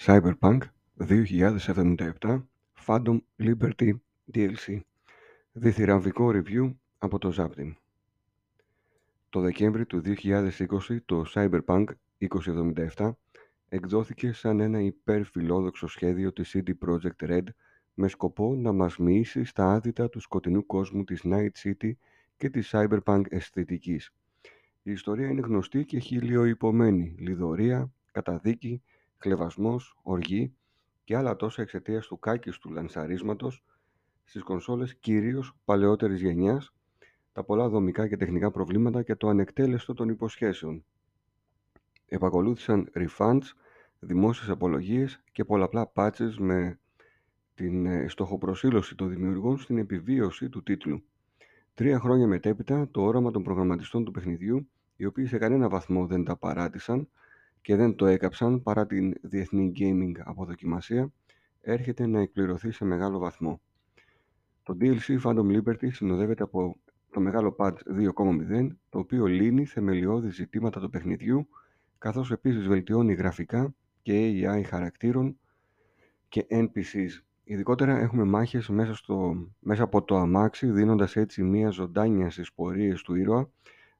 Cyberpunk 2077 Phantom Liberty DLC Διθυραμβικό review από το Zaptim Το Δεκέμβρη του 2020 το Cyberpunk 2077 εκδόθηκε σαν ένα υπερφιλόδοξο σχέδιο της CD Projekt Red με σκοπό να μας μοιήσει στα άδυτα του σκοτεινού κόσμου της Night City και της Cyberpunk αισθητικής. Η ιστορία είναι γνωστή και χιλιοϊπωμένη, λιδωρία, καταδίκη, χλεβασμός, οργή και άλλα τόσα εξαιτίας του κάκιστου λανσαρίσματος στις κονσόλες κυρίως παλαιότερης γενιάς, τα πολλά δομικά και τεχνικά προβλήματα και το ανεκτέλεστο των υποσχέσεων. Επακολούθησαν refunds, δημόσιες απολογίες και πολλαπλά patches με την ε, στοχοπροσύλωση των δημιουργών στην επιβίωση του τίτλου. Τρία χρόνια μετέπειτα, το όραμα των προγραμματιστών του παιχνιδιού, οι οποίοι σε κανένα βαθμό δεν τα παράτησαν, και δεν το έκαψαν παρά την διεθνή gaming αποδοκιμασία, έρχεται να εκπληρωθεί σε μεγάλο βαθμό. Το DLC Phantom Liberty συνοδεύεται από το μεγάλο patch 2.0, το οποίο λύνει θεμελιώδη ζητήματα του παιχνιδιού, καθώς επίσης βελτιώνει γραφικά και AI χαρακτήρων και NPCs. Ειδικότερα έχουμε μάχες μέσα, στο, μέσα από το αμάξι, δίνοντας έτσι μία ζωντάνια στις πορείες του ήρωα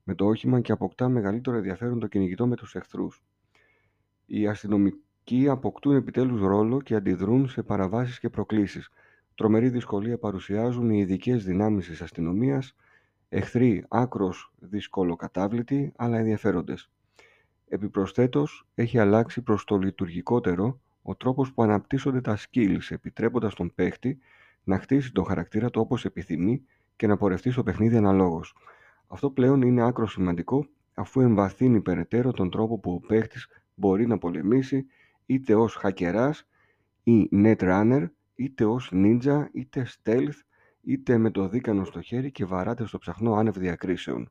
με το όχημα και αποκτά μεγαλύτερο ενδιαφέρον το κυνηγητό με τους εχθρούς. Οι αστυνομικοί αποκτούν επιτέλους ρόλο και αντιδρούν σε παραβάσεις και προκλήσεις. Τρομερή δυσκολία παρουσιάζουν οι ειδικές δυνάμεις της αστυνομίας, εχθροί άκρος δυσκολοκατάβλητοι, αλλά ενδιαφέροντες. Επιπροσθέτως, έχει αλλάξει προς το λειτουργικότερο ο τρόπος που αναπτύσσονται τα skills, επιτρέποντας τον παίχτη να χτίσει τον χαρακτήρα του όπως επιθυμεί και να πορευτεί στο παιχνίδι αναλόγως. Αυτό πλέον είναι άκρο σημαντικό αφού εμβαθύνει περαιτέρω τον τρόπο που ο παίχτης μπορεί να πολεμήσει είτε ως χακεράς ή netrunner, είτε ως ninja, είτε stealth, είτε με το δίκανο στο χέρι και βαράτε στο ψαχνό άνευ διακρίσεων.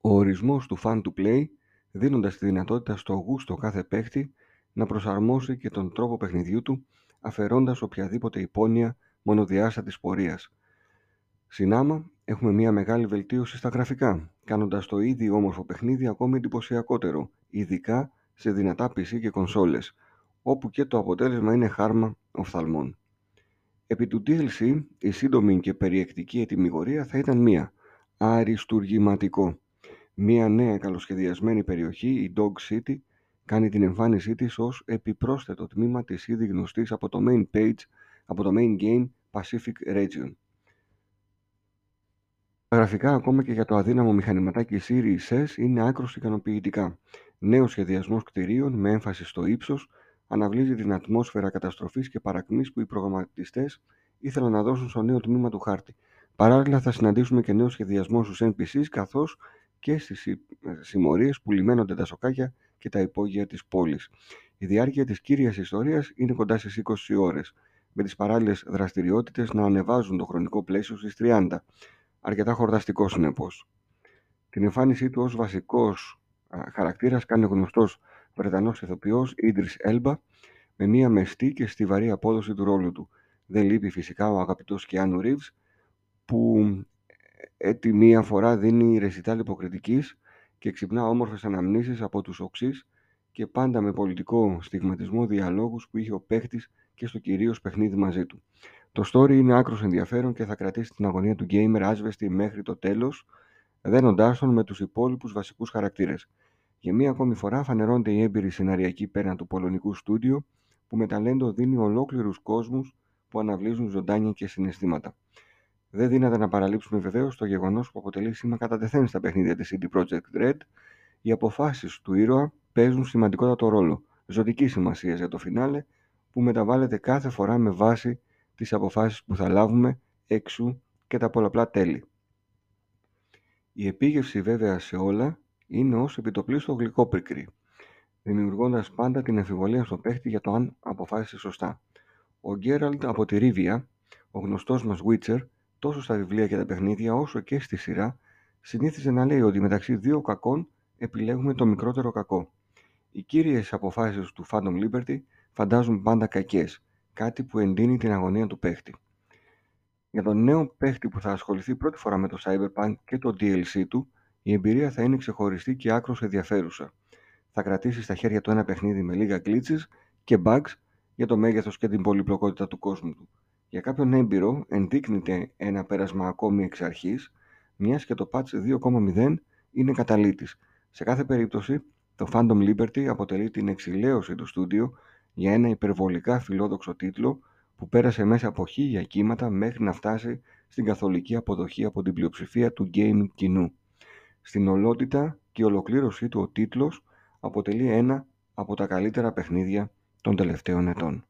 Ο ορισμός του fan to play, δίνοντας τη δυνατότητα στο γούστο κάθε παίχτη να προσαρμόσει και τον τρόπο παιχνιδιού του, αφαιρώντας οποιαδήποτε υπόνοια μονοδιάστατης πορείας. Συνάμα, έχουμε μια μεγάλη βελτίωση στα γραφικά, κάνοντας το ήδη όμορφο παιχνίδι ακόμη εντυπωσιακότερο, ειδικά σε δυνατά PC και κονσόλες, όπου και το αποτέλεσμα είναι χάρμα οφθαλμών. Επί του DLC, η σύντομη και περιεκτική ετοιμιγορία θα ήταν μία, αριστουργηματικό. Μία νέα καλοσχεδιασμένη περιοχή, η Dog City, κάνει την εμφάνισή της ως επιπρόσθετο τμήμα της ήδη γνωστής από το main page, από το main game Pacific Region. Τα γραφικά ακόμα και για το αδύναμο μηχανηματάκι Series S είναι άκρως ικανοποιητικά. Νέος σχεδιασμός κτηρίων με έμφαση στο ύψος αναβλύζει την ατμόσφαιρα καταστροφής και παρακμής που οι προγραμματιστές ήθελαν να δώσουν στο νέο τμήμα του χάρτη. Παράλληλα, θα συναντήσουμε και νέο σχεδιασμό στους NPCs καθώς και στις συμμορίες που λιμένονται τα σοκάκια και τα υπόγεια της πόλης. Η διάρκεια της κύριας ιστορίας είναι κοντά στις 20 ώρες, με τις παράλληλες δραστηριότητες να ανεβάζουν το χρονικό πλαίσιο στις 30 αρκετά χορταστικό συνεπώς. Την εμφάνισή του ως βασικός χαρακτήρας κάνει ο γνωστός Βρετανός ηθοποιός Ίδρυς Έλμπα με μια μεστή και στιβαρή απόδοση του ρόλου του. Δεν λείπει φυσικά ο αγαπητός Κιάνου Ρίβς που έτσι μία φορά δίνει ρεσιτάλ υποκριτικής και ξυπνά όμορφες αναμνήσεις από τους οξείς και πάντα με πολιτικό στιγματισμό διαλόγους που είχε ο παίχτης και στο κυρίως παιχνίδι μαζί του. Το story είναι άκρος ενδιαφέρον και θα κρατήσει την αγωνία του gamer άσβεστη μέχρι το τέλος, δένοντάς τον με τους υπόλοιπους βασικούς χαρακτήρες. Για μία ακόμη φορά φανερώνεται η έμπειρη σεναριακή πέραν του πολωνικού στούντιο, που με ταλέντο δίνει ολόκληρους κόσμους που αναβλύζουν ζωντάνια και συναισθήματα. Δεν δύναται να παραλείψουμε βεβαίως το γεγονός που αποτελεί σήμα κατά τεθέν στα παιχνίδια της CD Projekt Red. Οι αποφάσεις του ήρωα παίζουν σημαντικότατο ρόλο, ζωτική σημασία για το φινάλε, που μεταβάλλεται κάθε φορά με βάση τις αποφάσεις που θα λάβουμε εξού και τα πολλαπλά τέλη. Η επίγευση βέβαια σε όλα είναι ως επιτοπλίστο γλυκό πικρή, δημιουργώντας πάντα την αμφιβολία στο παίχτη για το αν αποφάσισε σωστά. Ο Γκέραλτ από τη Ρίβια, ο γνωστός μας Witcher, τόσο στα βιβλία και τα παιχνίδια όσο και στη σειρά, συνήθιζε να λέει ότι μεταξύ δύο κακών επιλέγουμε το μικρότερο κακό. Οι κύριες αποφάσεις του Phantom Liberty φαντάζουν πάντα κακές, κάτι που εντείνει την αγωνία του παίχτη. Για τον νέο παίχτη που θα ασχοληθεί πρώτη φορά με το Cyberpunk και το DLC του, η εμπειρία θα είναι ξεχωριστή και άκρως ενδιαφέρουσα. θα κρατήσει στα χέρια του ένα παιχνίδι με λίγα glitches και bugs για το μέγεθος και την πολυπλοκότητα του κόσμου του. Για κάποιον έμπειρο ενδείκνυται ένα πέρασμα ακόμη εξ αρχής, μιας και το patch 2.0 είναι καταλήτης. Σε κάθε περίπτωση, το Phantom Liberty αποτελεί την εξηλαίωση του στούντιο για ένα υπερβολικά φιλόδοξο τίτλο που πέρασε μέσα από χίλια κύματα μέχρι να φτάσει στην καθολική αποδοχή από την πλειοψηφία του gaming κοινού. Στην ολότητα και ολοκλήρωσή του ο τίτλος αποτελεί ένα από τα καλύτερα παιχνίδια των τελευταίων ετών.